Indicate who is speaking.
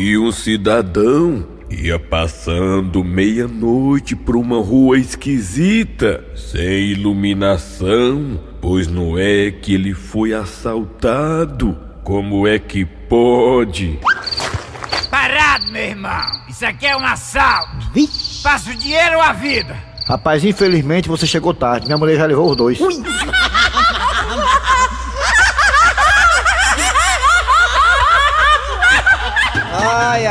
Speaker 1: que um cidadão ia passando meia-noite por uma rua esquisita, sem iluminação, pois não é que ele foi assaltado. Como é que pode?
Speaker 2: Parado, meu irmão. Isso aqui é um assalto.
Speaker 3: Vixe.
Speaker 2: Passa o dinheiro ou a vida?
Speaker 3: Rapaz, infelizmente você chegou tarde. Minha mulher já levou os dois.